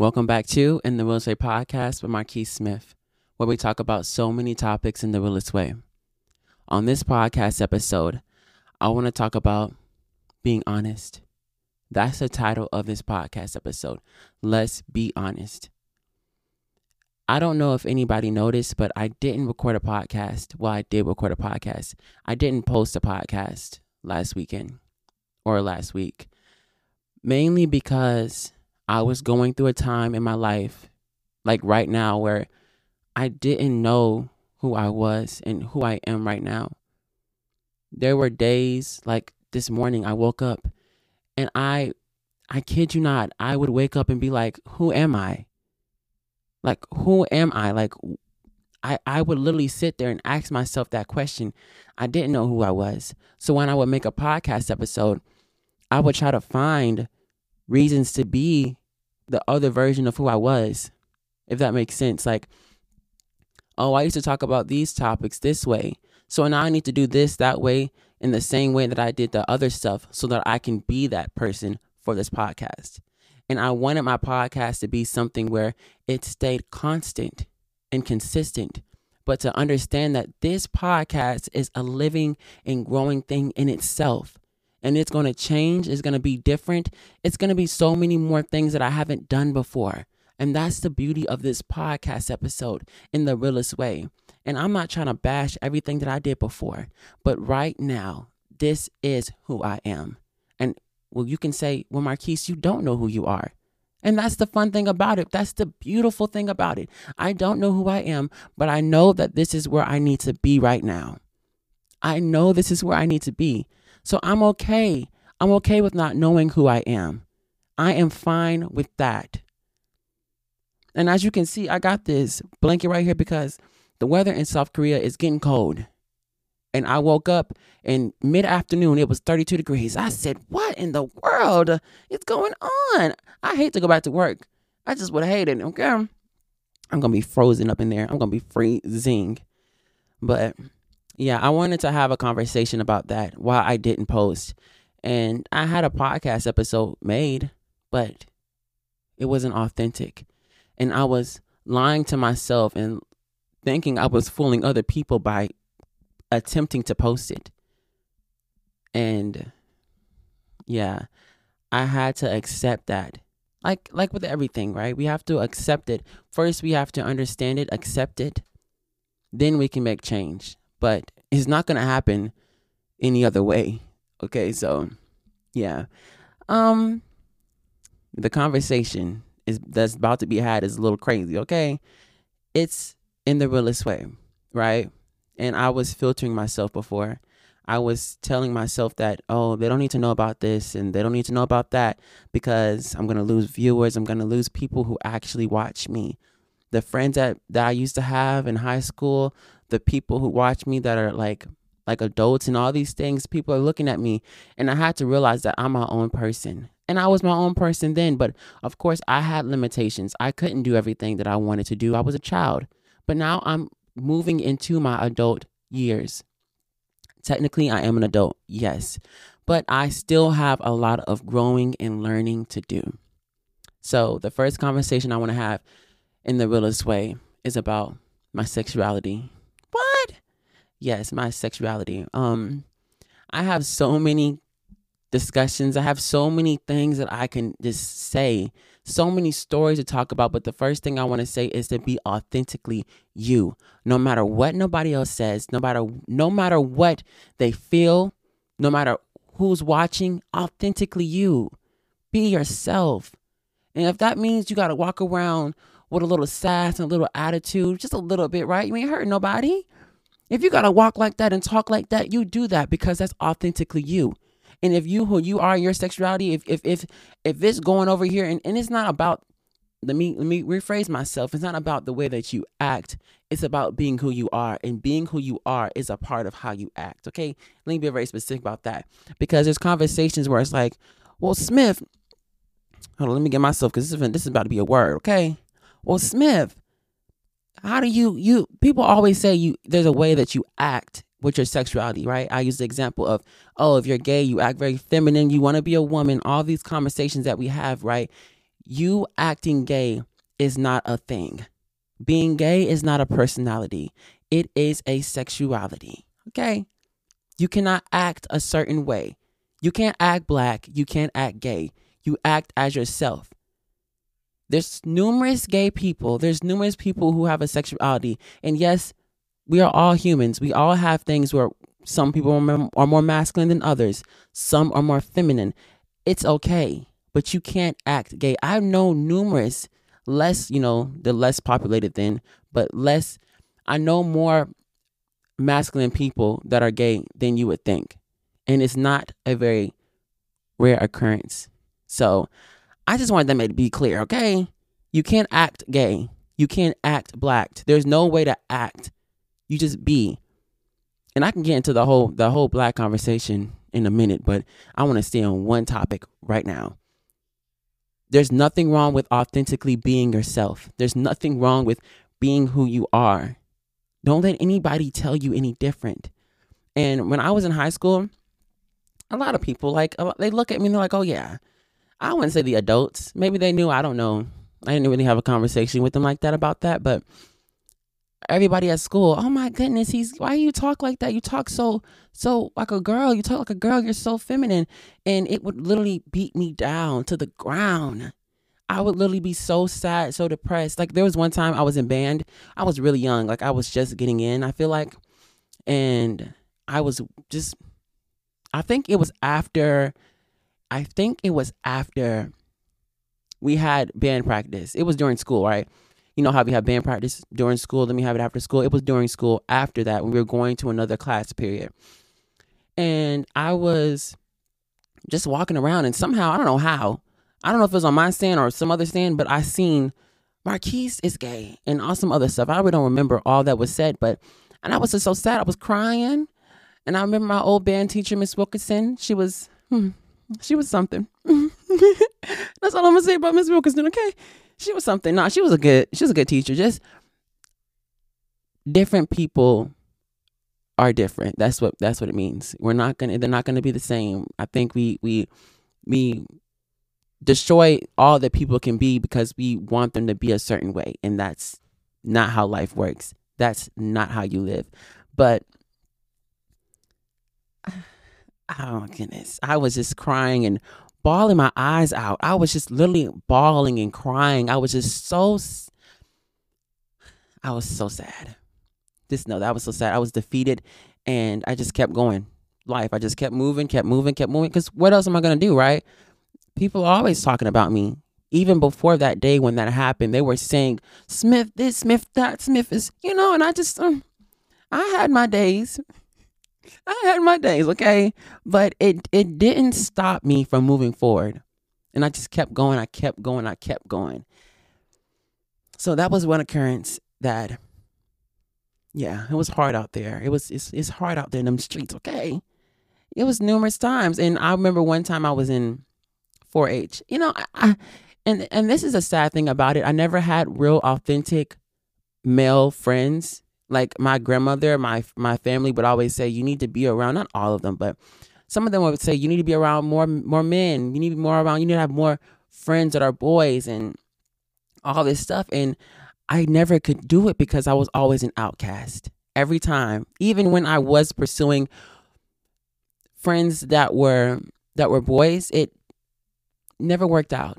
Welcome back to In the Realest Way podcast with Marqes Smith, where we talk about so many topics in the realest way. On this podcast episode, I want to talk about being honest. That's the title of this podcast episode. Let's be honest. I don't know if anybody noticed, but I didn't record a podcast. Well, I did record a podcast. I didn't post a podcast last weekend or last week, mainly because I was going through a time in my life, like right now, where I didn't know who I was and who I am right now. There were days like this morning I woke up and I I kid you not, I would wake up and be like, who am I? Like who am I? Like I I would literally sit there and ask myself that question. I didn't know who I was. So when I would make a podcast episode, I would try to find reasons to be the other version of who I was, if that makes sense. Like, oh, I used to talk about these topics this way. So now I need to do this that way in the same way that I did the other stuff so that I can be that person for this podcast. And I wanted my podcast to be something where it stayed constant and consistent. But to understand that this podcast is a living and growing thing in itself and it's going to change. It's going to be different. It's going to be so many more things that I haven't done before. And that's the beauty of this podcast episode in the realest way. And I'm not trying to bash everything that I did before, but right now, this is who I am. And well, you can say, well, Marqes, you don't know who you are. And that's the fun thing about it. That's the beautiful thing about it. I don't know who I am, but I know that this is where I need to be right now. I know this is where I need to be. So I'm okay. I'm okay with not knowing who I am. I am fine with that. And as you can see, I got this blanket right here because the weather in South Korea is getting cold. And I woke up in mid afternoon, it was 32 degrees. I said, What in the world is going on? I hate to go back to work. I just would hate it. Okay. I'm going to be frozen up in there. I'm going to be freezing. But yeah, I wanted to have a conversation about that why I didn't post. And I had a podcast episode made, but it wasn't authentic. And I was lying to myself and thinking I was fooling other people by attempting to post it. And yeah, I had to accept that. Like like with everything, right? We have to accept it. First we have to understand it, accept it. Then we can make change but it's not to happen any other way. Okay, so yeah. Um the conversation is that's about to be had is a little crazy, okay? It's in the realest way, right? And I was filtering myself before. I was telling myself that, oh, they don't need to know about this and they don't need to know about that because I'm to lose viewers. I'm to lose people who actually watch me. The friends that, that I used to have in high school, the people who watch me that are like like adults and all these things people are looking at me and i had to realize that i'm my own person. And i was my own person then but of course i had limitations. I couldn't do everything that i wanted to do. I was a child. But now i'm moving into my adult years. Technically i am an adult yes. But i still have a lot of growing and learning to do. So the first conversation i want to have in the realest way is about my sexuality yes, my sexuality. Um, I have so many discussions. I have so many things that I can just say, so many stories to talk about. But the first thing I want to say is to be authentically you. No matter what nobody else says, no matter no matter what they feel, no matter who's watching, authentically you. Be yourself. And if that means you gotta walk around with a little sass and a little attitude, just a little bit, right? You ain't hurting nobody. If you got to walk like that and talk like that, you do that because that's authentically you. And if you who you are, your sexuality, if if if if it's going over here and, and it's not about let me let me rephrase myself. It's not about the way that you act. It's about being who you are. And being who you are is a part of how you act. Okay. Let me be very specific about that. Because there's conversations where it's like, well, Smith, hold on, let me get myself because this is this is about to be a word, okay? Well, Smith, how do you you people always say you there's a way that you act with your sexuality, right? I use the example of, oh, if you're gay, you act very feminine, you want to be a woman, all these conversations that we have, right? you acting gay is not a thing. Being gay is not a personality, it is a sexuality. Okay? You cannot act a certain way. You can't act black. You can't act gay. You act as yourself. There's numerous gay people. There's numerous people who have a sexuality. And yes, we are all humans. We all have things where some people are more masculine than others, some are more feminine. It's okay, but you can't act gay. I've known numerous, less, you know, the less populated then, but less, I know more masculine people that are gay than you would think. And it's not a very rare occurrence. So I just wanted them to be clear, okay? You can't act gay. You can't act black. There's no way to act. You just be. And I can get into the whole the whole black conversation in a minute, but I want to stay on one topic right now. There's nothing wrong with authentically being yourself. There's nothing wrong with being who you are. Don't let anybody tell you any different. And when I was in high school, a lot of people like they look at me and they're like, "Oh yeah." I wouldn't say the adults. Maybe they knew. I don't know. I didn't really have a conversation with them like that about that, but everybody at school, "Oh my goodness, he's why you talk like that? You talk so so like a girl. You talk like a girl. You're so feminine." And it would literally beat me down to the ground. I would literally be so sad, so depressed. Like there was one time I was in band. I was really young. Like I was just getting in, I feel like. And I was just I think it was after I think it was after we had band practice. It was during school, right? You know how we have band practice during school, then we have it after school. It was during school after that when we were going to another class period. And I was just walking around and somehow, I don't know how, I don't know if it was on my stand or some other stand, but I seen Marqes is gay and all some other stuff. I really don't remember all that was said, but and I was just so sad. I was crying. And I remember my old band teacher, Miss Wilkinson. She was hmm, she was something. That's all I'm gonna say about Miss Wilkinson, okay? She was something. No, she was a good she was a good teacher. Just different people are different. That's what that's what it means. We're not gonna they're not gonna be the same. I think we we we destroy all that people can be because we want them to be a certain way and that's not how life works that's not how you live but oh my goodness. I was just crying and bawling my eyes out. I was just literally bawling and crying. I was just so i was so sad. Just know that was so sad. I was defeated and i just kept going. Life i just kept moving kept moving kept moving. Because what else am i going to do right? People are always talking about me. Even before that day when that happened, they were saying Smith this, Smith that, Smith is, you know, and I just, um, I had my days. I had my days, okay? But it it didn't stop me from moving forward. And I just kept going, I kept going, I kept going. So that was one occurrence that yeah, it was hard out there. It was it's it's hard out there in them streets, okay? It was numerous times. And I remember one time I was in 4-H. You know, I, I, and and this is a sad thing about it. I never had real authentic male friends. Like my grandmother, my my family would always say you need to be around not all of them, but some of them would say you need to be around more more men. You need to be more around you need to have more friends that are boys and all this stuff and I never could do it because I was always an outcast. Every time, even when I was pursuing friends that were that were boys, it never worked out.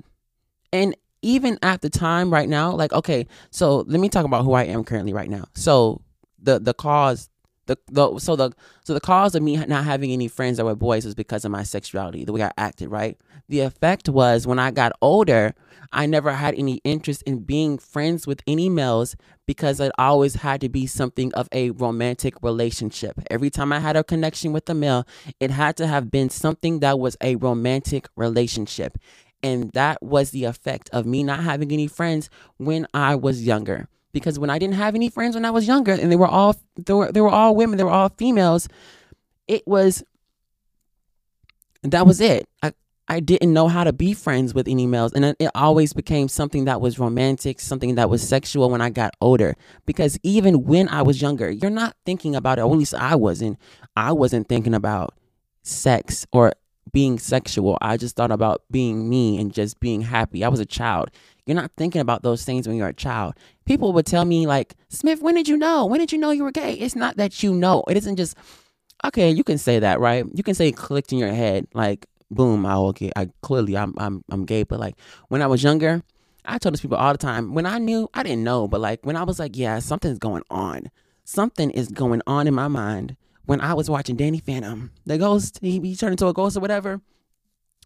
And even at the time right now, like, okay, so let me talk about who I am currently right now. So the the cause the, the so the so the cause of me not having any friends that were boys was because of my sexuality, the way I acted, right? The effect was when I got older, I never had any interest in being friends with any males because it always had to be something of a romantic relationship. Every time I had a connection with a male, it had to have been something that was a romantic relationship. And that was the effect of me not having any friends when I was younger because when I didn't have any friends when I was younger, and they were all they were, they were all women, they were all females. It was that was it. I I didn't know how to be friends with any males, and it always became something that was romantic, something that was sexual when I got older. Because even when I was younger, you're not thinking about it. Or at least I wasn't. I wasn't thinking about sex or being sexual. I just thought about being me and just being happy. I was a child. You're not thinking about those things when you're a child. People would tell me like, "Smith, when did you know? When did you know you were gay?" It's not that you know. It isn't just okay. You can say that, right? You can say it clicked in your head, like, "Boom, I okay, I clearly I'm I'm I'm gay." But like when I was younger, I told these people all the time. When I knew, I didn't know, but like when I was like, "Yeah, something's going on. Something is going on in my mind." When I was watching Danny Phantom, the ghost, he, he turned into a ghost or whatever.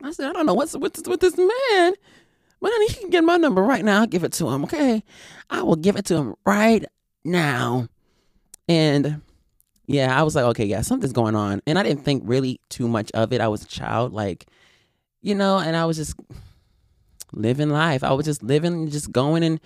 I said, I don't know what's with this, with this man. But honey, he can get my number right now. I'll give it to him, okay? I will give it to him right now. And yeah, I was like, okay, yeah, something's going on. And I didn't think really too much of it. I was a child, like, you know, and I was just living life. I was just living, just going and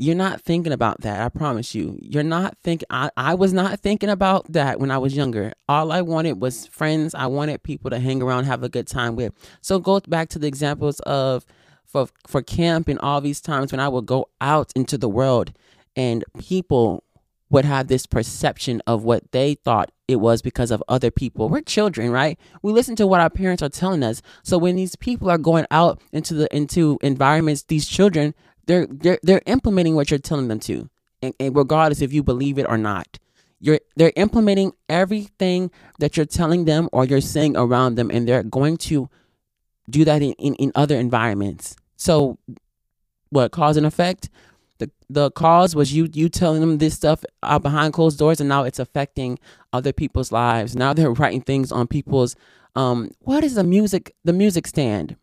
you're not thinking about that. I promise you. You're not thinking. I, was not thinking about that when I was younger. All I wanted was friends. I wanted people to hang around, have a good time with. So go back to the examples of for for camp and all these times when I would go out into the world and people would have this perception of what they thought it was because of other people. We're children, right? We listen to what our parents are telling us. So when these people are going out into the into environments, these children they're they're they're implementing what you're telling them to, and, and regardless if you believe it or not. You're they're implementing everything that you're telling them or you're saying around them, and they're going to do that in, in, in other environments. So what cause and effect? The the cause was you you telling them this stuff out behind closed doors and now it's affecting other people's lives. Now they're writing things on people's um what is the music the music stand?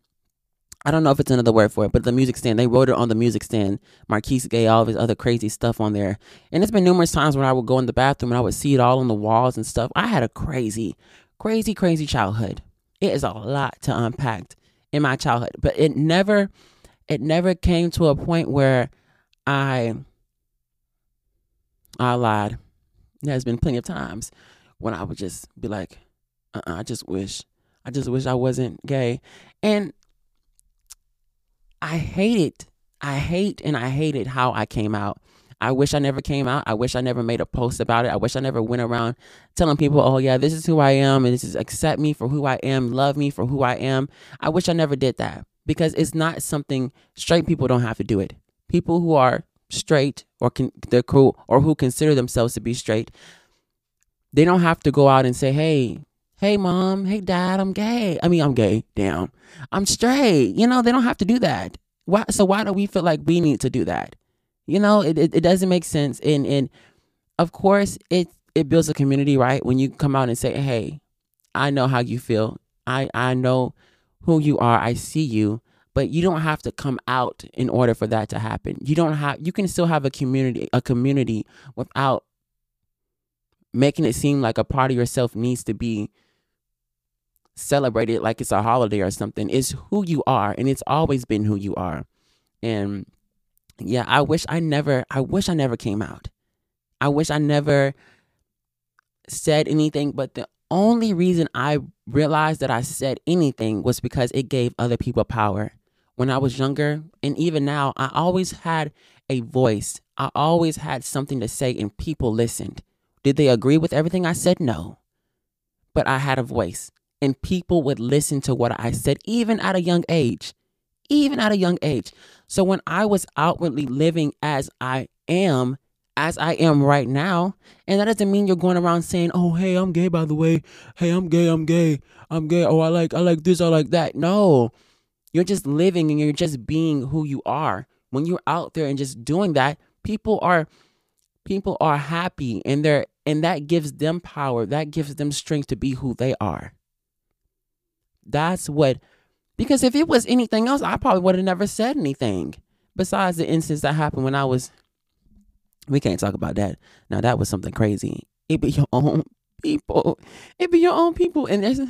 I don't know if it's another word for it, but the music stand. They wrote it on the music stand. Marqes Gay, all of his other crazy stuff on there. And it's been numerous times when I would go in the bathroom and I would see it all on the walls and stuff. I had a crazy, crazy, crazy childhood. It is a lot to unpack in my childhood, but it never, it never came to a point where I, I lied. There's been plenty of times when I would just be like, uh-uh, I just wish, I just wish I wasn't gay. And I hate it. I hate and I hated how I came out. I wish I never came out. I wish I never made a post about it. I wish I never went around telling people, oh, yeah, this is who I am and this is accept me for who I am, love me for who I am. I wish I never did that because it's not something straight people don't have to do it. People who are straight or can, they're cool or who consider themselves to be straight, they don't have to go out and say, hey, hey mom, hey dad, I'm gay. I mean, I'm gay. Damn, I'm straight. You know, they don't have to do that. Why? So why do we feel like we need to do that? You know, it it, it doesn't make sense. And and of course, it it builds a community, right? When you come out and say, hey, I know how you feel. I I know who you are. I see you. But you don't have to come out in order for that to happen. You don't have. You can still have a community, a community without making it seem like a part of yourself needs to be celebrate it like it's a holiday or something. It's who you are, and it's always been who you are. And yeah, I wish I never, I wish I never came out. I wish I never said anything, but the only reason I realized that I said anything was because it gave other people power. When I was younger, and even now, I always had a voice. I always had something to say, and people listened. Did they agree with everything I said? No. But I had a voice and people would listen to what I said, even at a young age. Even at a young age. So when I was outwardly living as I am, as I am right now, and that doesn't mean you're going around saying, "Oh, hey, I'm gay by the way. Hey, I'm gay, I'm gay. I'm gay. Oh, I like I like this, I like that." No. You're just living and you're just being who you are. When you're out there and just doing that, people are people are happy and they're and that gives them power. That gives them strength to be who they are. That's what, because if it was anything else, I probably would have never said anything. Besides the instance that happened when I was, we can't talk about that. Now that was something crazy. It be your own people. It be your own people, and there's,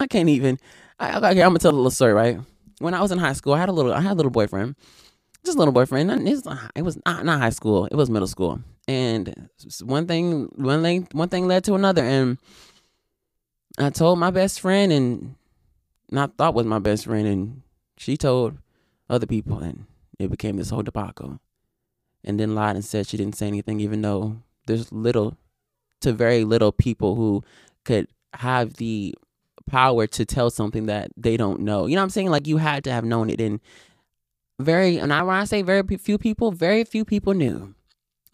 I can't even. I, okay, I'm gonna tell a little story. Right when I was in high school, I had a little, I had a little boyfriend, just a little boyfriend. It was, not, not high school. It was middle school, and one thing, one thing, one thing led to another, and I told my best friend, and not thought was my best friend, and she told other people, and it became this whole debacle. And then lied and said she didn't say anything, even though there's little to very little people who could have the power to tell something that they don't know. You know what I'm saying? Like you had to have known it. And very, and I, when I say very few people, very few people knew.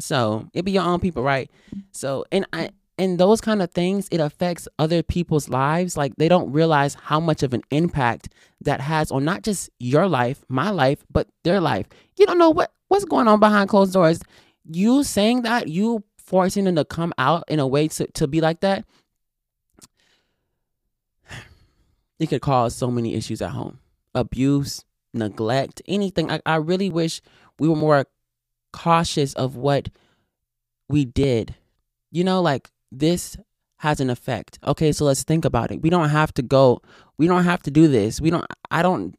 So it be your own people, right? So, and I, and those kind of things, it affects other people's lives. Like they don't realize how much of an impact that has on not just your life, my life, but their life. You don't know what what's going on behind closed doors. You saying that, you forcing them to come out in a way to, to be like that, it could cause so many issues at home. Abuse, neglect, anything. I, I really wish we were more cautious of what we did. You know, like this has an effect. Okay, so let's think about it. We don't have to go, we don't have to do this. We don't, I don't,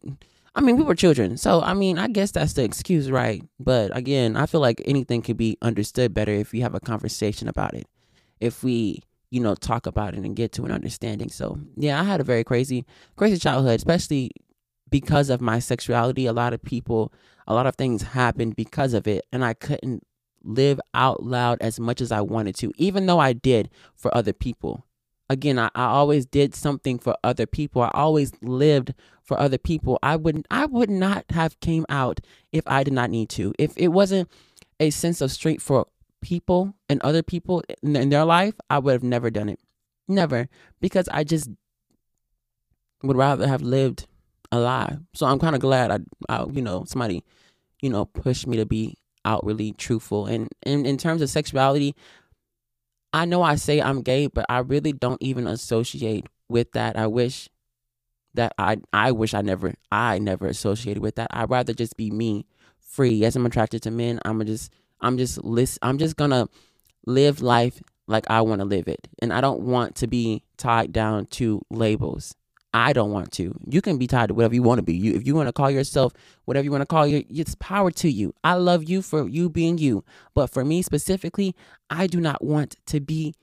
I mean, we were children. So, I mean, I guess that's the excuse, right? But again, I feel like anything could be understood better if we have a conversation about it. If we, you know, talk about it and get to an understanding. So, yeah, I had a very crazy, crazy childhood, especially because of my sexuality. A lot of people, a lot of things happened because of it. And I couldn't live out loud as much as I wanted to, even though I did for other people. Again, I, I always did something for other people. I always lived for other people. I would I would not have came out if I did not need to. If it wasn't a sense of strength for people and other people in, in their life, I would have never done it. Never. Because I just would rather have lived a lie. So I'm kind of glad I, I, you know, somebody, you know, pushed me to be outwardly truthful. And, in terms of sexuality, I know I say I'm gay, but I really don't even associate with that. I wish that I I wish I never I never associated with that. I'd rather just be me, free. Yes, I'm attracted to men. I'm just I'm just list I'm just gonna live life like I want to live it. And I don't want to be tied down to labels. I don't want to. You can be tied to whatever you want to be. You, if you want to call yourself whatever you want to call you, it's power to you. I love you for you being you. But for me specifically, I do not want to be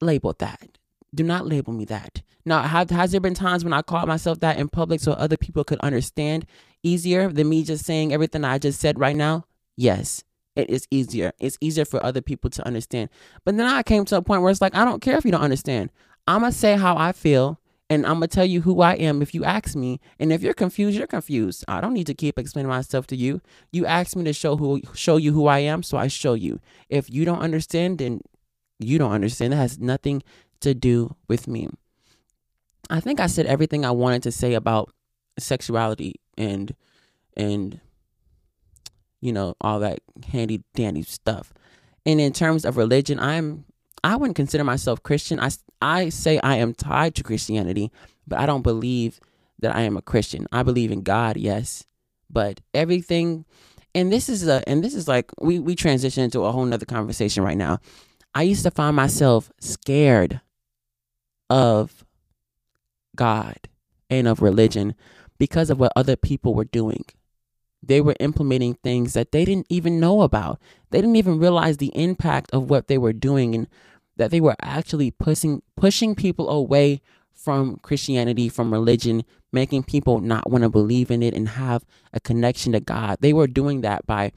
labeled that. Do not label me that. Now, have, has there been times when I called myself that in public so other people could understand easier than me just saying everything I just said right now? Yes, it is easier. It's easier for other people to understand. But then I came to a point where it's like, I don't care if you don't understand. I'm going to say how I feel and I'm gonna tell you who I am if you ask me. And if you're confused, you're confused. I don't need to keep explaining myself to you. You asked me to show who show you who I am, so I show you. If you don't understand, then you don't understand. It has nothing to do with me. I think I said everything I wanted to say about sexuality and and you know all that handy dandy stuff. And in terms of religion, I'm I wouldn't consider myself Christian. I I say I am tied to Christianity, but I don't believe that I am a Christian. I believe in God, yes, but everything, and this is a, and this is like we we transition into a whole nother conversation right now. I used to find myself scared of God and of religion because of what other people were doing. They were implementing things that they didn't even know about. They didn't even realize the impact of what they were doing and that they were actually pushing pushing people away from Christianity, from religion, making people not want to believe in it and have a connection to God. They were doing that by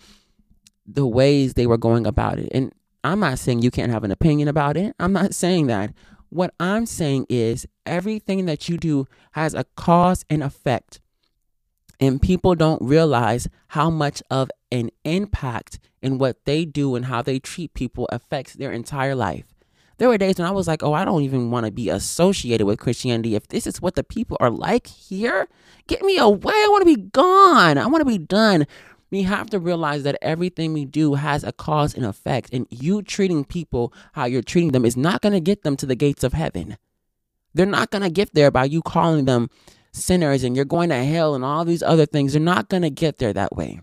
the ways they were going about it. And I'm not saying you can't have an opinion about it. I'm not saying that. What I'm saying is everything that you do has a cause and effect. And people don't realize how much of an impact in what they do and how they treat people affects their entire life. There were days when I was like, oh, I don't even want to be associated with Christianity. If this is what the people are like here, get me away. I want to be gone. I want to be done. We have to realize that everything we do has a cause and effect. And you treating people how you're treating them is not going to get them to the gates of heaven. They're not going to get there by you calling them sinners and you're going to hell and all these other things. They're not going to get there that way.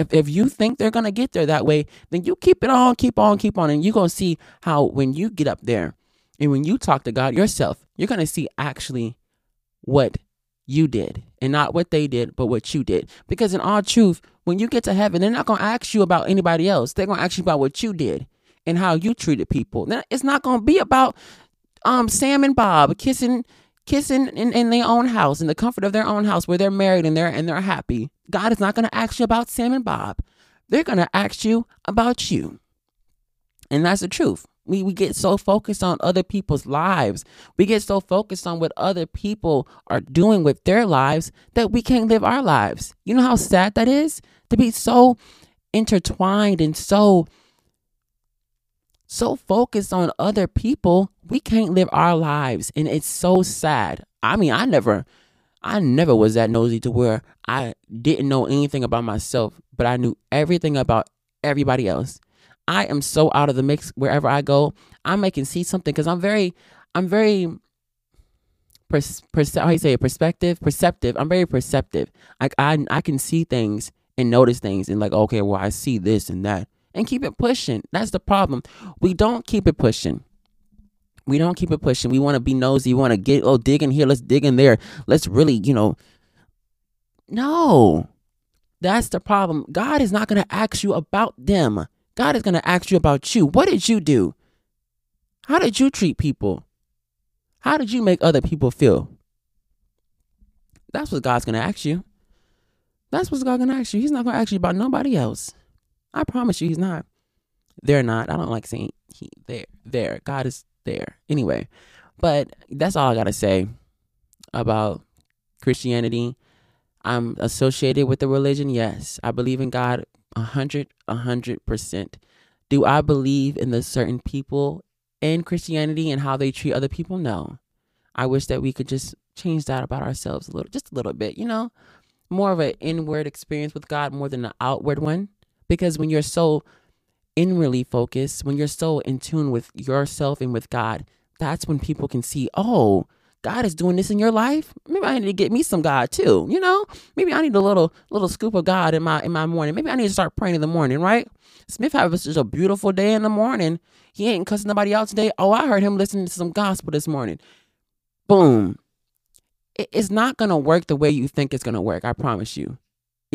If, if you think they're going to get there that way, then you keep it on, keep on, keep on. And you're going to see how when you get up there and when you talk to God yourself, you're going to see actually what you did and not what they did, but what you did. Because in all truth, when you get to heaven, they're not going to ask you about anybody else. They're going to ask you about what you did and how you treated people. It's not going to be about um Sam and Bob kissing kissing in, in their own house, in the comfort of their own house where they're married and they're and they're happy. God is not going to ask you about Sam and Bob. They're going to ask you about you. And that's the truth. We, we get so focused on other people's lives. We get so focused on what other people are doing with their lives that we can't live our lives. You know how sad that is? To be so intertwined and so so focused on other people, we can't live our lives. And it's so sad. I mean, I never I never was that nosy to where I didn't know anything about myself, but I knew everything about everybody else. I am so out of the mix wherever I go. I'm making see something because I'm very, I'm very, pers- how you say it, perspective, perceptive. I'm very perceptive. Like I, I can see things and notice things and like, okay, well, I see this and that, and keep it pushing. That's the problem. We don't keep it pushing. We don't keep it pushing. We want to be nosy. We want to get, oh, dig in here. Let's dig in there. Let's really, you know. No. That's the problem. God is not going to ask you about them. God is going to ask you about you. What did you do? How did you treat people? How did you make other people feel? That's what God's going to ask you. That's what God's going to ask you. He's not going to ask you about nobody else. I promise you, He's not. They're not. I don't like saying he, there. There. God is there. Anyway, but that's all I got to say about Christianity. I'm associated with the religion. Yes. I believe in God a hundred, a hundred percent. Do I believe in the certain people in Christianity and how they treat other people? No. I wish that we could just change that about ourselves a little, just a little bit, you know? More of an inward experience with God more than an outward one. Because when you're so inwardly focused, when you're so in tune with yourself and with God, that's when people can see, oh, God is doing this in your life. Maybe I need to get me some God too. You know, maybe I need a little little scoop of God in my in my morning. Maybe I need to start praying in the morning, right? Smith had such a beautiful day in the morning. He ain't cussing nobody out today. Oh, I heard him listening to some gospel this morning. Boom. It's not gonna work the way you think it's gonna work. I promise you.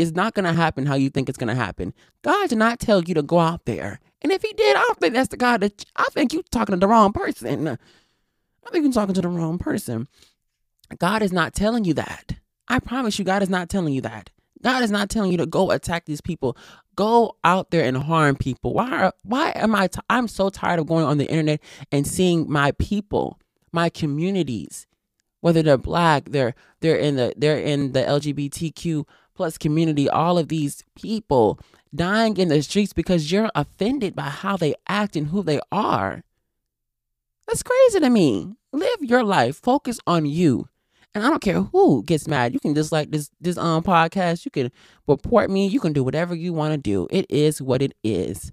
It's not gonna happen how you think it's gonna happen. God did not tell you to go out there. And if he did, I don't think that's the God that I think you're talking to the wrong person. I think you're talking to the wrong person. God is not telling you that. I promise you, God is not telling you that. God is not telling you to go attack these people. Go out there and harm people. Why? Why am I? T- I'm so tired of going on the internet and seeing my people, my communities, whether they're black, they're they're in the they're in the LGBTQ plus community. All of these people dying in the streets because you're offended by how they act and who they are. That's crazy to me. Live your life. Focus on you. And I don't care who gets mad. You can dislike this this um podcast. You can report me. You can do whatever you want to do. It is what it is.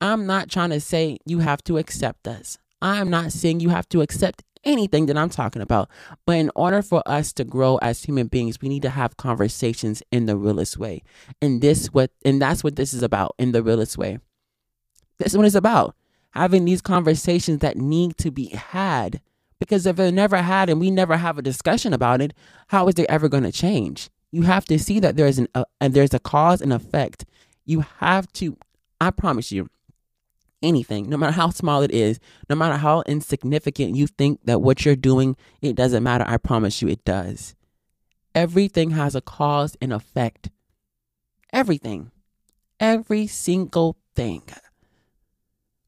I'm not trying to say you have to accept us. I'm not saying you have to accept anything that I'm talking about. But in order for us to grow as human beings, we need to have conversations in the realest way. And this what and that's what this is about in the realest way. This is what it's about having these conversations that need to be had. Because if they're never had and we never have a discussion about it, how is it ever going to change? You have to see that there's an uh, and there's a cause and effect. You have to. I promise you, anything, no matter how small it is, no matter how insignificant you think that what you're doing, it doesn't matter. I promise you, it does. Everything has a cause and effect. Everything, every single thing.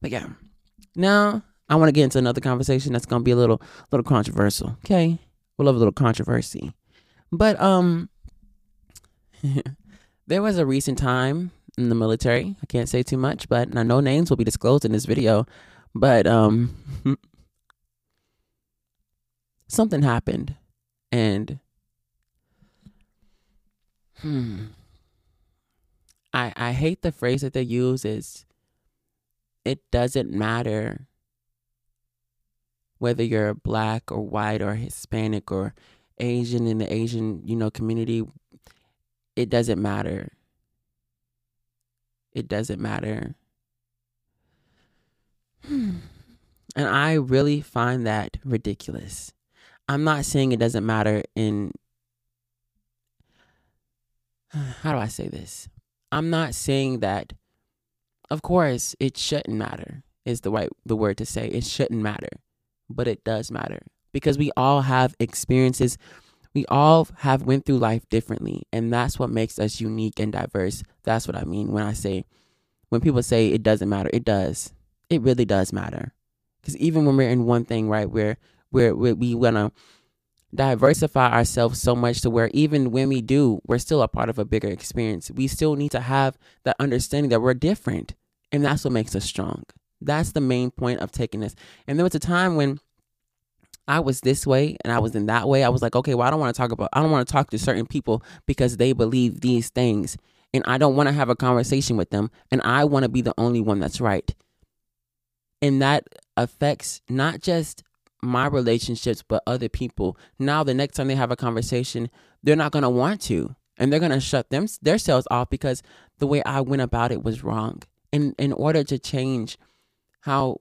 But yeah, now I want to get into another conversation that's gonna be a little, little controversial. Okay, we love a little controversy, but um, there was a recent time in the military. I can't say too much, but now no names will be disclosed in this video. But um, something happened, and hmm, I I hate the phrase that they use is it doesn't matter whether you're black or white or Hispanic or Asian in the Asian, you know, community. It doesn't matter. It doesn't matter. Hmm. And I really find that ridiculous. I'm not saying it doesn't matter in how do I say this? I'm not saying that of course, it shouldn't matter. Is the right the word to say. It shouldn't matter, but it does matter because we all have experiences. We all have went through life differently, and that's what makes us unique and diverse. That's what I mean when I say when people say it doesn't matter. It does. It really does matter. Because even when we're in one thing, right, where where we want to diversify ourselves so much to where even when we do, we're still a part of a bigger experience. We still need to have that understanding that we're different. And that's what makes us strong. That's the main point of taking this. And there was a time when I was this way and I was in that way. I was like, okay, well, I don't want to talk about, I don't want to talk to certain people because they believe these things. And I don't want to have a conversation with them. And I want to be the only one that's right. And that affects not just my relationships, but other people. Now, the next time they have a conversation, they're not going to want to. And they're going to shut them themselves off because the way I went about it was wrong. And in order to change how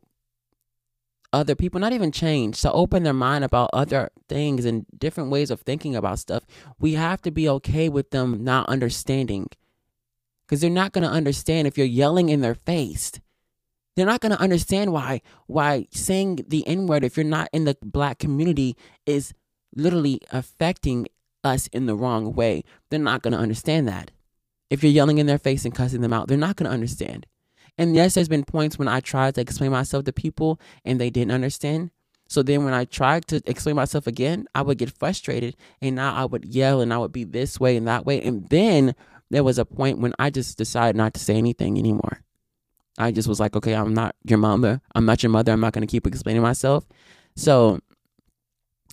other people, not even change, to open their mind about other things and different ways of thinking about stuff, we have to be okay with them not understanding. Because they're not going to understand if you're yelling in their face. They're not going to understand why why saying the N word if you're not in the black community is literally affecting us in the wrong way. They're not going to understand that. If you're yelling in their face and cussing them out, they're not going to understand. And yes, there's been points when I tried to explain myself to people and they didn't understand. So then when I tried to explain myself again, I would get frustrated and now I would yell and I would be this way and that way. And then there was a point when I just decided not to say anything anymore. I just was like, okay, I'm not your mother. I'm not your mother. I'm not going to keep explaining myself. So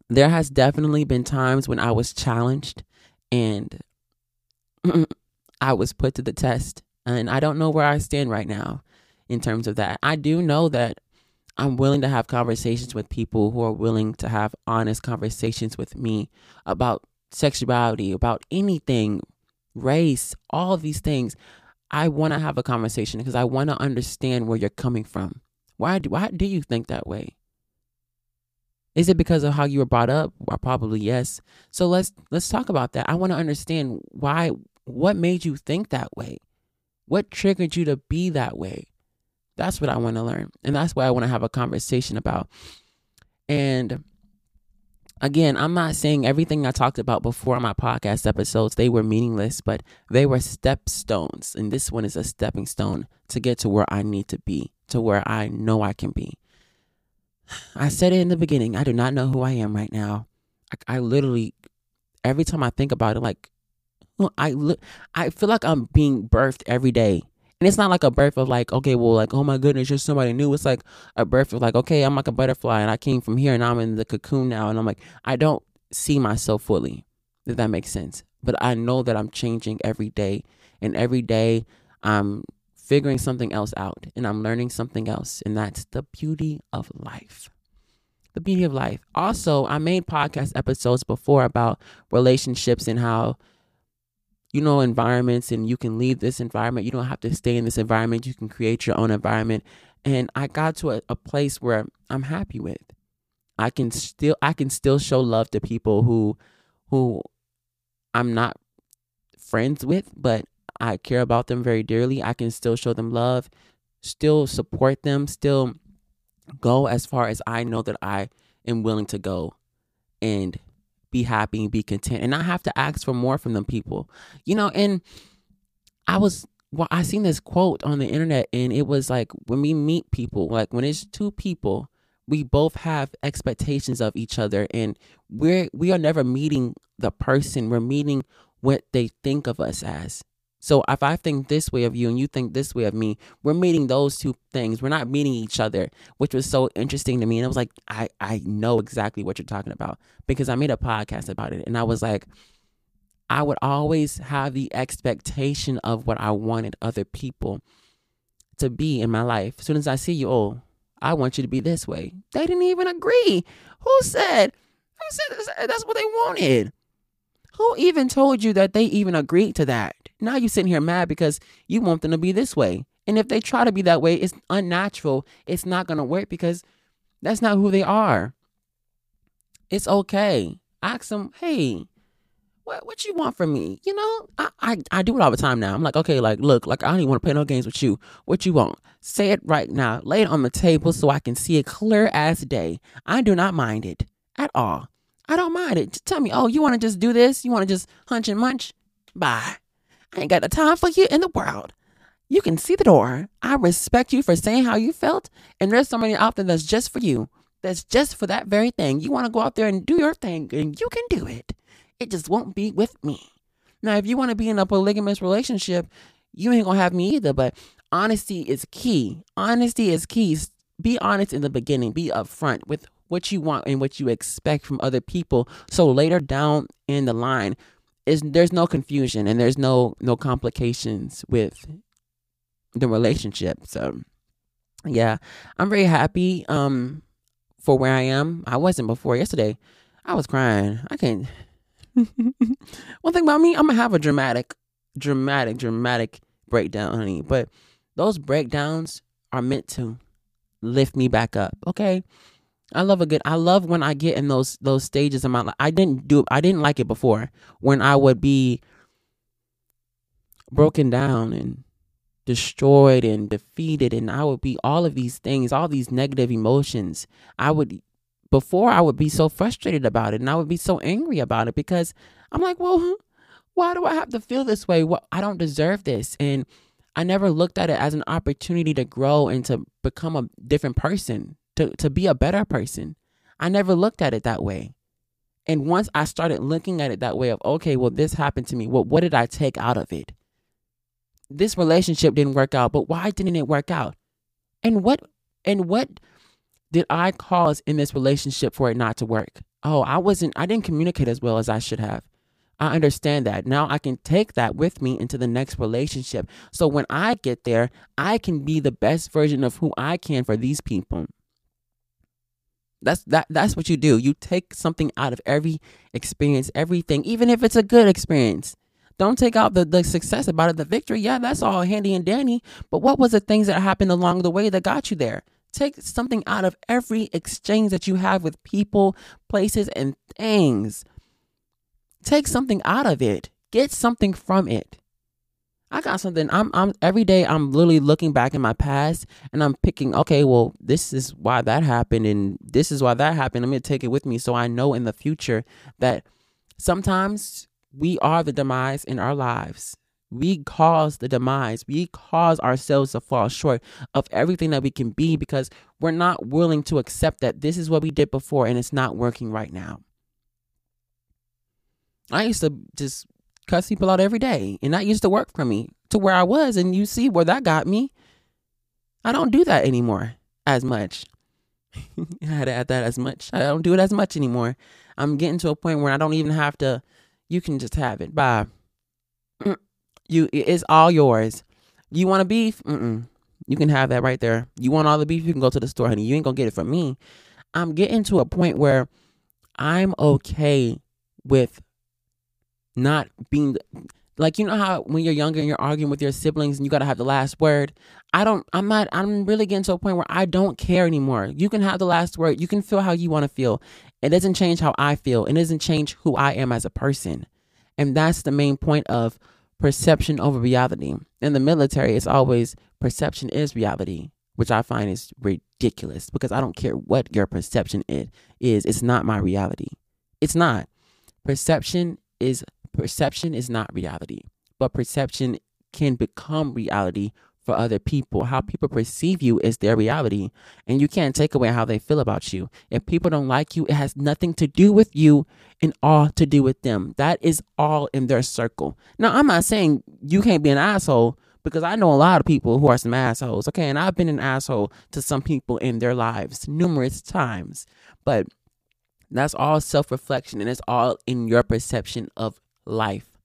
there has definitely been times when I was challenged and I was put to the test. And I don't know where I stand right now in terms of that. I do know that I'm willing to have conversations with people who are willing to have honest conversations with me about sexuality, about anything, race, all these things. I want to have a conversation because I want to understand where you're coming from. Why do, why do you think that way? Is it because of how you were brought up? Well, probably yes. So let's let's talk about that. I want to understand why what made you think that way? What triggered you to be that way? That's what I want to learn. And that's why I want to have a conversation about. And again, I'm not saying everything I talked about before on my podcast episodes, they were meaningless, but they were step stones. And this one is a stepping stone to get to where I need to be, to where I know I can be. I said it in the beginning. I do not know who I am right now. I, I literally, every time I think about it, like, I look, I feel like I'm being birthed every day and it's not like a birth of like, okay, well, like, oh my goodness, just somebody new. It's like a birth of like, okay, I'm like a butterfly and I came from here and I'm in the cocoon now. And I'm like, I don't see myself fully, if that makes sense. But I know that I'm changing every day. And every day I'm figuring something else out and I'm learning something else. And that's the beauty of life. The beauty of life. Also, I made podcast episodes before about relationships and how you know environments and you can leave this environment. You don't have to stay in this environment. You can create your own environment. And i got to a, a place where i'm happy with. I can still i can still show love to people who who i'm not friends with but i care about them very dearly. I can still show them love still support them still go as far as i know that i am willing to go and be happy and be content and not have to ask for more from them people. You know, and I was well, I seen this quote on the internet and it was like when we meet people, like when it's two people, we both have expectations of each other and we're we are never meeting the person, we're meeting what they think of us as. So if I think this way of you and you think this way of me, we're meeting those two things. We're not meeting each other, which was so interesting to me. And I was like, I, I know exactly what you're talking about because I made a podcast about it. And I was like, I would always have the expectation of what I wanted other people to be in my life. As soon as I see you, oh, I want you to be this way. They didn't even agree. Who said? Who said that's what they wanted? Who even told you that they even agreed to that? Now you're sitting here mad because you want them to be this way. And if they try to be that way, it's unnatural. It's not gonna work because that's not who they are. It's okay. Ask them, hey, what what you want from me? You know, I, I I do it all the time now. I'm like, okay, like look, like I don't even want to play no games with you. What you want? Say it right now. Lay it on the table so I can see it clear as day. I do not mind it at all. I don't mind it. Just tell me, oh, you want to just do this? You want to just hunch and munch? Bye. I ain't got the time for you in the world. You can see the door. I respect you for saying how you felt. And there's somebody out there that's just for you, that's just for that very thing. You want to go out there and do your thing, and you can do it. It just won't be with me. Now, if you want to be in a polygamous relationship, you ain't to have me either. But honesty is key. Honesty is key. Be honest in the beginning, be upfront with what you want and what you expect from other people. So later down in the line, is there's no confusion and there's no no complications with the relationship. So yeah, I'm very happy um for where I am. I wasn't before yesterday. I was crying. I can't one thing about me, I'm gonna have a dramatic, dramatic, dramatic breakdown, honey. But those breakdowns are meant to lift me back up. Okay. I love a good I love when I get in those those stages of my life. I didn't do I didn't like it before when I would be broken down and destroyed and defeated and I would be all of these things, all these negative emotions. I would before I would be so frustrated about it and I would be so angry about it because I'm like, well, why do I have to feel this way? Well, I don't deserve this. And I never looked at it as an opportunity to grow and to become a different person, to, to be a better person. I never looked at it that way. And once I started looking at it that way of, okay, well, this happened to me. Well, what did I take out of it? This relationship didn't work out, but why didn't it work out? And what and what did I cause in this relationship for it not to work? Oh, I wasn't I didn't communicate as well as I should have. I understand that. Now I can take that with me into the next relationship. So when I get there, I can be the best version of who I can for these people. That's that that's what you do. You take something out of every experience, everything, even if it's a good experience. Don't take out the, the success about it, the victory. Yeah, that's all handy and dandy. But what was the things that happened along the way that got you there? Take something out of every exchange that you have with people, places, and things. Take something out of it. Get something from it. I got something. I'm I'm every day I'm literally looking back in my past and I'm picking, okay, well, this is why that happened and this is why that happened. I'm gonna take it with me so I know in the future that sometimes we are the demise in our lives. We cause the demise. We cause ourselves to fall short of everything that we can be because we're not willing to accept that this is what we did before and it's not working right now. I used to just cuss people out every day, and that used to work for me to where I was. And you see where that got me. I don't do that anymore as much. I had to add that as much. I don't do it as much anymore. I'm getting to a point where I don't even have to. You can just have it. Bye. Mm. You, it's all yours. You want a beef? Mm-mm. You can have that right there. You want all the beef? You can go to the store, honey. You ain't gonna get it from me. I'm getting to a point where I'm okay with not being like you know how when you're younger and you're arguing with your siblings and you got to have the last word? I don't i'm not i'm really getting to a point where i don't care anymore. You can have the last word. You can feel how you want to feel. It doesn't change how i feel. It doesn't change who i am as a person. And that's the main point of perception over reality. In the military it's always perception is reality which i find is ridiculous because i don't care what your perception is. It's not my reality. It's not. Perception is perception is not reality, but perception can become reality for other people. How people perceive you is their reality, and you can't take away how they feel about you. If people don't like you, it has nothing to do with you and all to do with them. That is all in their circle. Now, I'm not saying you can't be an asshole because I know a lot of people who are some assholes, okay? And I've been an asshole to some people in their lives numerous times, but that's all self reflection and it's all in your perception of life.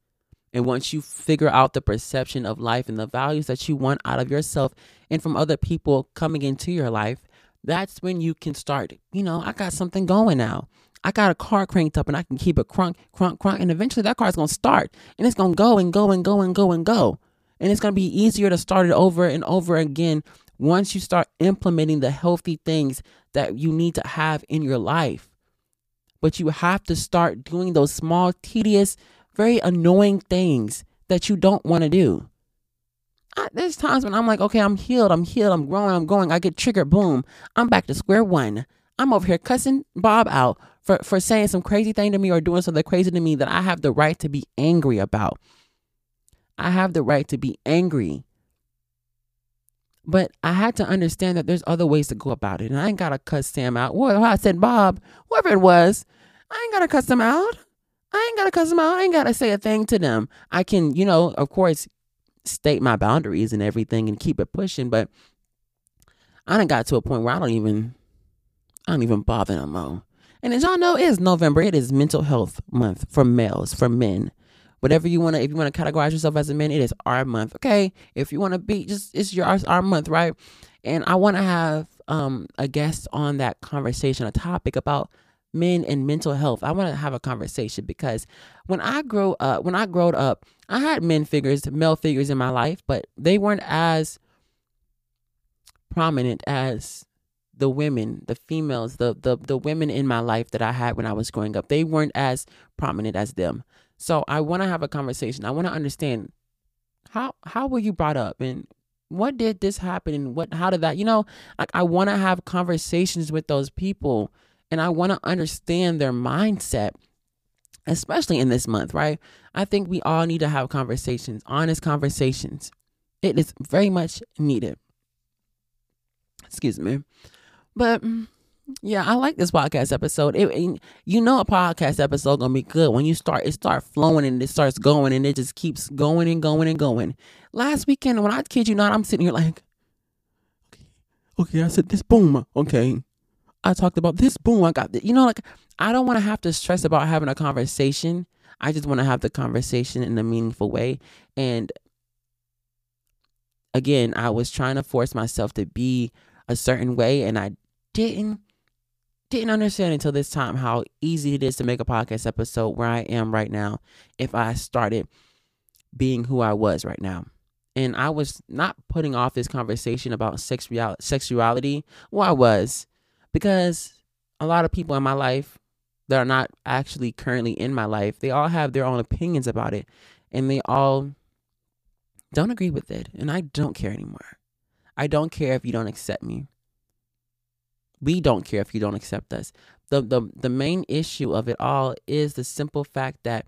And once you figure out the perception of life and the values that you want out of yourself and from other people coming into your life, that's when you can start, you know, I got something going now. I got a car cranked up and I can keep it crunk, crunk, crunk. And eventually that car is going to start and it's going to go and go and go and go and go. And it's going to be easier to start it over and over again once you start implementing the healthy things that you need to have in your life. But you have to start doing those small, tedious, very annoying things that you don't want to do. I, there's times when I'm like, okay, I'm healed, I'm healed, I'm growing, I'm going. I get triggered, boom, I'm back to square one. I'm over here cussing Bob out for, for saying some crazy thing to me or doing something crazy to me that I have the right to be angry about. I have the right to be angry. But I had to understand that there's other ways to go about it. And I ain't gotta cuss Sam out. Well, I said Bob, whoever it was, I ain't gotta cuss him out. I ain't gotta cuss them out. I ain't gotta say a thing to them. I can, you know, of course, state my boundaries and everything and keep it pushing, but I done got to a point where I don't even I don't even bother no more. And as y'all know, it is November. It is mental health month for males, for men. Whatever you want to, if you want to categorize yourself as a man, it is our month. Okay. If you want to be just, it's your, our, our month, right? And I want to have um, a guest on that conversation, a topic about men and mental health. I want to have a conversation because when I grew up, when I growed up, I had men figures, male figures in my life, but they weren't as prominent as the women, the females, the the the women in my life that I had when I was growing up. They weren't as prominent as them. So I want to have a conversation. I want to understand how how were you brought up and what did this happen and what how did that you know like I want to have conversations with those people and I want to understand their mindset especially in this month, right? I think we all need to have conversations, honest conversations. It is very much needed. Excuse me. But yeah, I like this podcast episode. It, you know, a podcast episode gonna be good when you start. It start flowing and it starts going and it just keeps going and going and going. Last weekend, when I kid you not, I'm sitting here like, okay, okay, I said this, boom, okay. I talked about this, boom, I got this. You know, like I don't want to have to stress about having a conversation. I just want to have the conversation in a meaningful way. And again, I was trying to force myself to be a certain way, and I didn't didn't understand until this time how easy it is to make a podcast episode where I am right now if I started being who I was right now. And I was not putting off this conversation about sexuality, sexuality. Well, I was because a lot of people in my life that are not actually currently in my life, they all have their own opinions about it and they all don't agree with it. And I don't care anymore. I don't care if you don't accept me. We don't care if you don't accept us. The, the, the main issue of it all is the simple fact that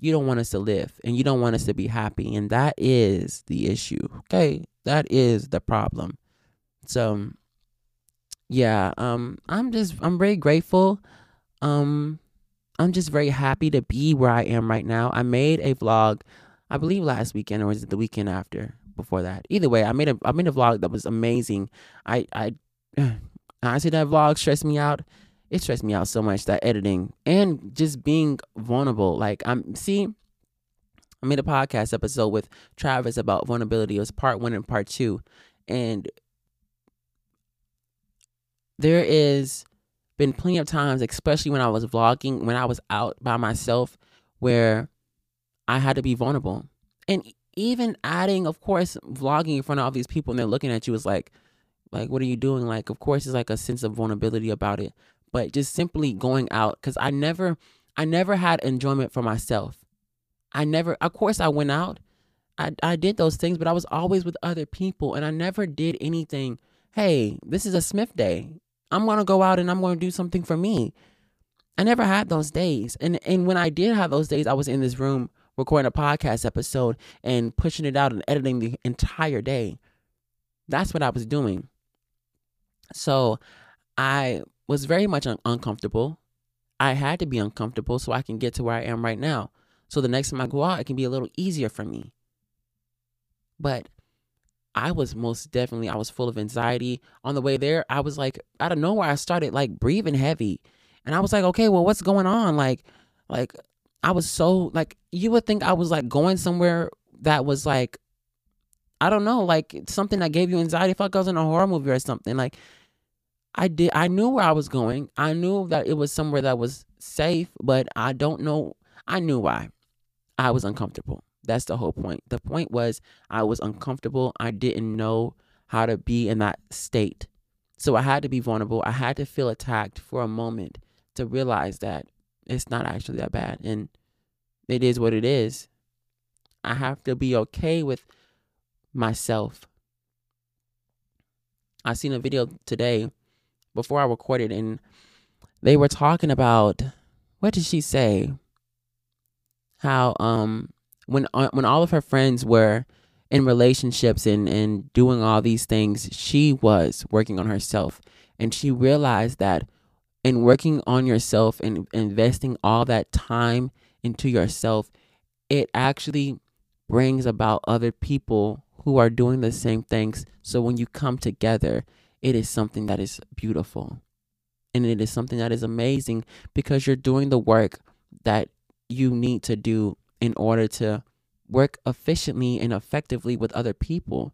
you don't want us to live and you don't want us to be happy. And that is the issue. Okay. That is the problem. So, yeah, um, I'm just, I'm very grateful. Um, I'm just very happy to be where I am right now. I made a vlog, I believe last weekend or was it the weekend after? Before that, either way, I made a I made a vlog that was amazing. I I honestly, that vlog stressed me out. It stressed me out so much that editing and just being vulnerable. Like I'm see, I made a podcast episode with Travis about vulnerability. It was part one and part two, and there is been plenty of times, especially when I was vlogging, when I was out by myself, where I had to be vulnerable. And even adding, of course, vlogging in front of all these people and they're looking at you is like, like what are you doing? Like of course it's like a sense of vulnerability about it. But just simply going out because i never i never had enjoyment for myself. I never of course i went out. I, I did those things but i was always with other people and i never did anything hey this is a smith day i'm gonna go out and i'm gonna do something for me i never had those days and and when i did have those days i was in this room recording a podcast episode and pushing it out and editing the entire day that's what i was doing so I was very much un- uncomfortable. I had to be uncomfortable so I can get to where I am right now. So the next time I go out, it can be a little easier for me. But I was most definitely, I was full of anxiety. On the way there, I was like, out of nowhere, I started like breathing heavy. And I was like, okay, well, what's going on? Like, like, I was so, like, you would think I was like going somewhere that was like, I don't know, like something that gave you anxiety. If I was in a horror movie or something, like, I did I knew where I was going. I knew that it was somewhere that was safe, but I don't know I knew why. I was uncomfortable. That's the whole point. The point was I was uncomfortable. I didn't know how to be in that state. So I had to be vulnerable. I had to feel attacked for a moment to realize that it's not actually that bad and it is what it is. I have to be okay with myself. I seen a video today before I recorded, and they were talking about what did she say? How um when uh, when all of her friends were in relationships and, and doing all these things, she was working on herself. And she realized that in working on yourself and investing all that time into yourself, it actually brings about other people who are doing the same things. So when you come together, it is something that is beautiful. And it is something that is amazing because you're doing the work that you need to do in order to work efficiently and effectively with other people.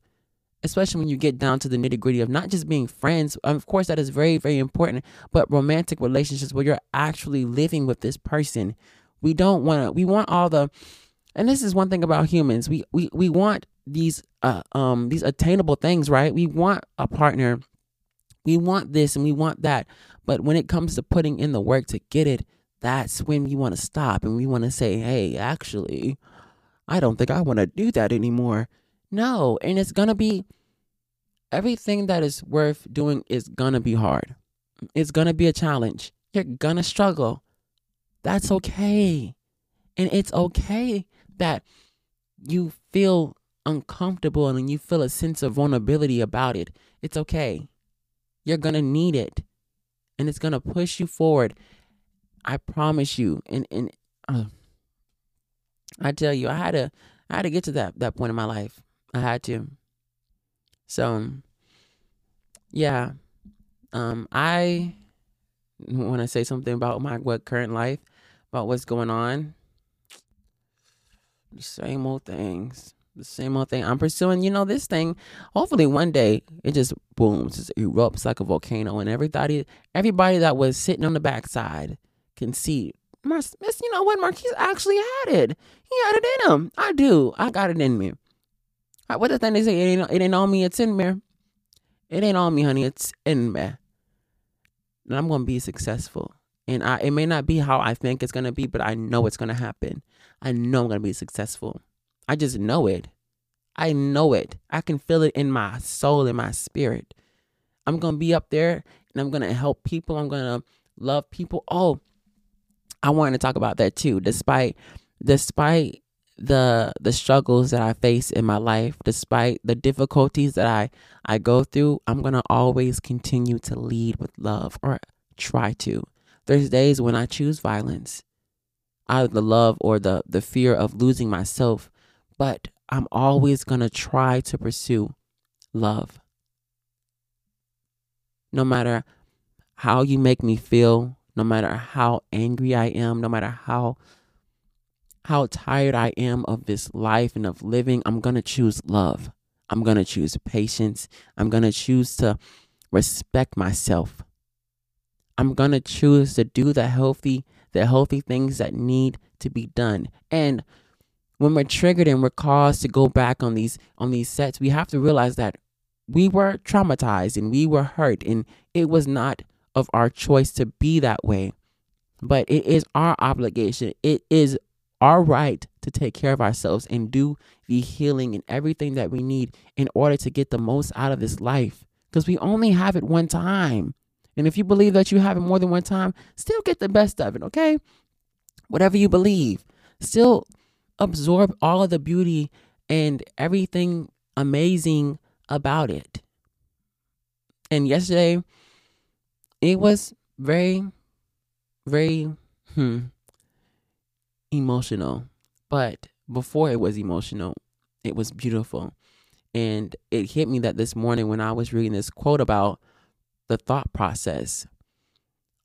Especially when you get down to the nitty gritty of not just being friends. Of course, that is very, very important, but romantic relationships where you're actually living with this person. We don't want to, we want all the, and this is one thing about humans. We, we, we want these, uh, um, these attainable things, right? We want a partner. We want this and we want that. But when it comes to putting in the work to get it, that's when we want to stop and we want to say, hey, actually, I don't think I want to do that anymore. No, and it's going to be everything that is worth doing is going to be hard. It's going to be a challenge. You're going to struggle. That's okay. And it's okay that you feel uncomfortable and you feel a sense of vulnerability about it. It's okay. You're going to need it. And it's going to push you forward. I promise you. And and uh, I tell you, I had to I had to get to that that point in my life. I had to. So yeah. Um I want to say something about my what current life, about what's going on. The same old things. The same old thing. I'm pursuing, you know, this thing. Hopefully one day it just booms, just erupts like a volcano and everybody everybody that was sitting on the backside can see Mar- you know what? Marqes actually had it. He had it in him. I do. I got it in me. What the thing they say? It ain't, it ain't on me. It's in me. It ain't on me, honey. It's in me. And I'm gonna be successful. And I, it may not be how I think it's gonna be, but I know it's gonna happen. I know I'm gonna be successful. I just know it. I know it. I can feel it in my soul, in my spirit. I'm gonna be up there, and I'm gonna help people. I'm gonna love people. Oh, I wanted to talk about that too. Despite despite the the struggles that I face in my life, despite the difficulties that I I go through, I'm going to always continue to lead with love or try to. There's days when I choose violence out of the love or the the fear of losing myself, but I'm always going to try to pursue love. No matter how you make me feel, no matter how angry I am, no matter how how tired I am of this life and of living, I'm going to choose love. I'm going to choose patience. I'm going to choose to respect myself. I'm going to choose to do the healthy the healthy things that need to be done. And when we're triggered and we're caused to go back on these on these sets, we have to realize that we were traumatized and we were hurt and it was not of our choice to be that way. But it is our obligation. It is our right to take care of ourselves and do the healing and everything that we need in order to get the most out of this life. Because we only have it one time. And if you believe that you have it more than one time, still get the best of it, okay? Whatever you believe, still absorb all of the beauty and everything amazing about it. And yesterday, it was very, very hmm, emotional. But before it was emotional, it was beautiful. And it hit me that this morning when I was reading this quote about the thought process.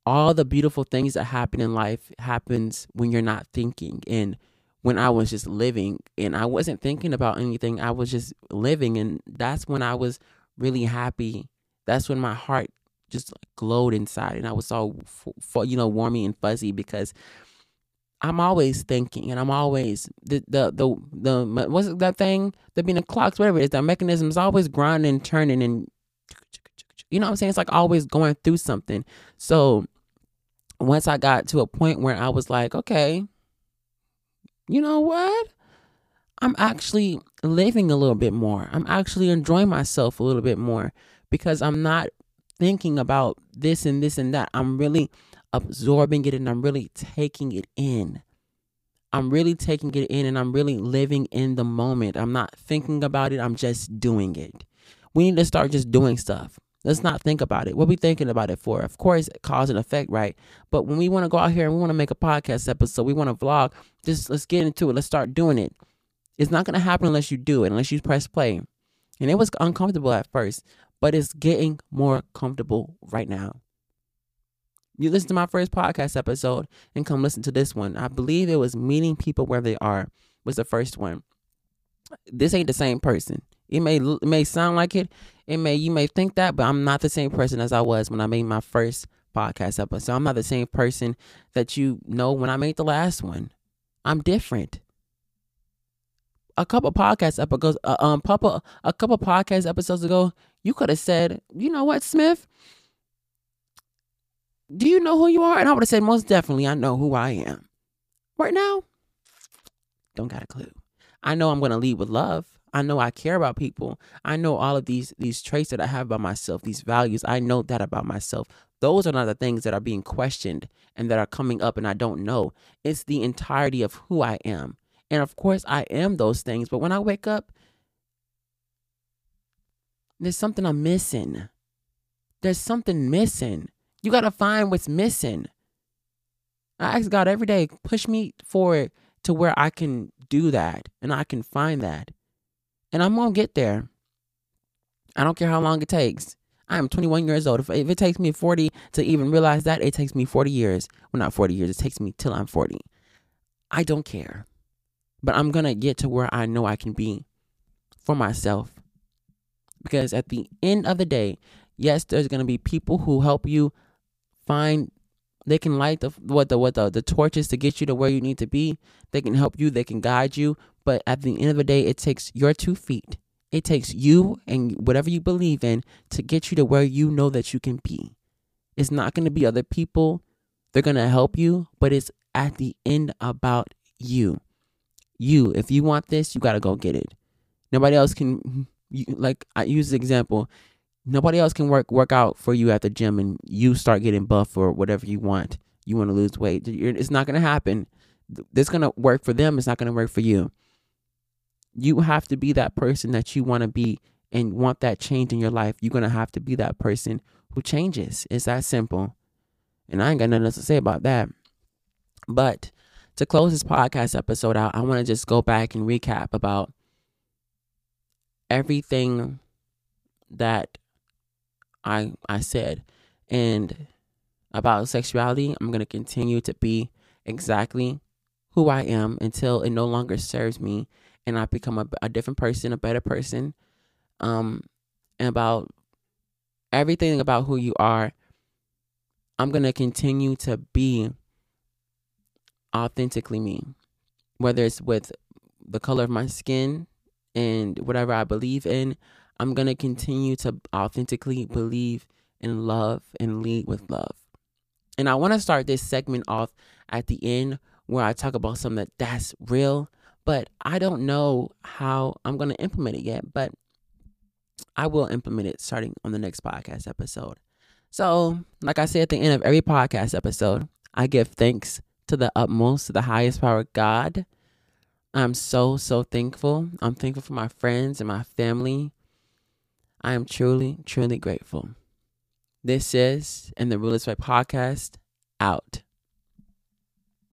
All the beautiful things that happen in life happens when you're not thinking. And when I was just living and I wasn't thinking about anything, I was just living. And that's when I was really happy. That's when my heart just glowed inside and I was all, you know, warmy and fuzzy because I'm always thinking and I'm always the the the, the what's that thing? The being the clocks whatever it is that mechanism is always grinding turning and you know what I'm saying? It's like always going through something. So once I got to a point where I was like okay you know what? I'm actually living a little bit more. I'm actually enjoying myself a little bit more because I'm not thinking about this and this and that. I'm really absorbing it and I'm really taking it in. I'm really taking it in and I'm really living in the moment. I'm not thinking about it, I'm just doing it. We need to start just doing stuff. Let's not think about it. What we thinking about it for? Of course, cause and effect, right? But when we want to go out here and we want to make a podcast episode, we want to vlog, just let's get into it. Let's start doing it. It's not going to happen unless you do it, unless you press play. And it was uncomfortable at first, but it's getting more comfortable right now. You listen to my first podcast episode and come listen to this one. I believe it was meeting people where they are was the first one. This ain't the same person. It may it may sound like it. It may you may think that, but I'm not the same person as I was when I made my first podcast episode. I'm not the same person that you know when I made the last one. I'm different. A couple podcast episodes, uh, um, Papa, a couple podcast episodes ago, you could have said, you know what, Smith? Do you know who you are? And I would have said, most definitely, I know who I am. Right now, don't got a clue. I know I'm going to lead with love. I know I care about people. I know all of these these traits that I have about myself, these values. I know that about myself. Those are not the things that are being questioned and that are coming up and I don't know. It's the entirety of who I am. And of course I am those things, but when I wake up there's something I'm missing. There's something missing. You got to find what's missing. I ask God every day, push me forward to where I can do that and I can find that. And I'm going to get there. I don't care how long it takes. I am 21 years old. If, if it takes me 40 to even realize that, it takes me 40 years. Well, not 40 years. It takes me till I'm 40. I don't care. But I'm going to get to where I know I can be for myself. Because at the end of the day, yes, there's going to be people who help you find they can light the what the what the, the torches to get you to where you need to be. They can help you, they can guide you, but at the end of the day, it takes your two feet. It takes you and whatever you believe in to get you to where you know that you can be. It's not going to be other people. They're going to help you, but it's at the end about you. You, if you want this, you got to go get it. Nobody else can like I use the example nobody else can work work out for you at the gym and you start getting buff or whatever you want. You want to lose weight. It's not to happen. Going to work for them it's not to work for you. You have to be that person that you want to be and want that change in your life. You're to have to be that person who changes. It's that simple. And i ain't got nothing else to say about that. But to close this podcast episode out i want to just go back and recap about everything that I I said. And about sexuality, I'm gonna continue to be exactly who I am until it no longer serves me and I become a, a different person, a better person. Um, and about everything about who you are, I'm gonna continue to be authentically me, whether it's with the color of my skin and whatever I believe in, I'm going to continue to authentically believe in love and lead with love. And I want to start this segment off at the end where I talk about something that that's real, but I don't know how I'm going to implement it yet, but I will implement it starting on the next podcast episode. So, like I say at the end of every podcast episode, I give thanks to the utmost, to the highest power, of God. I'm so, so thankful. I'm thankful for my friends and my family I am truly, truly grateful. This is In the Realest Way podcast out.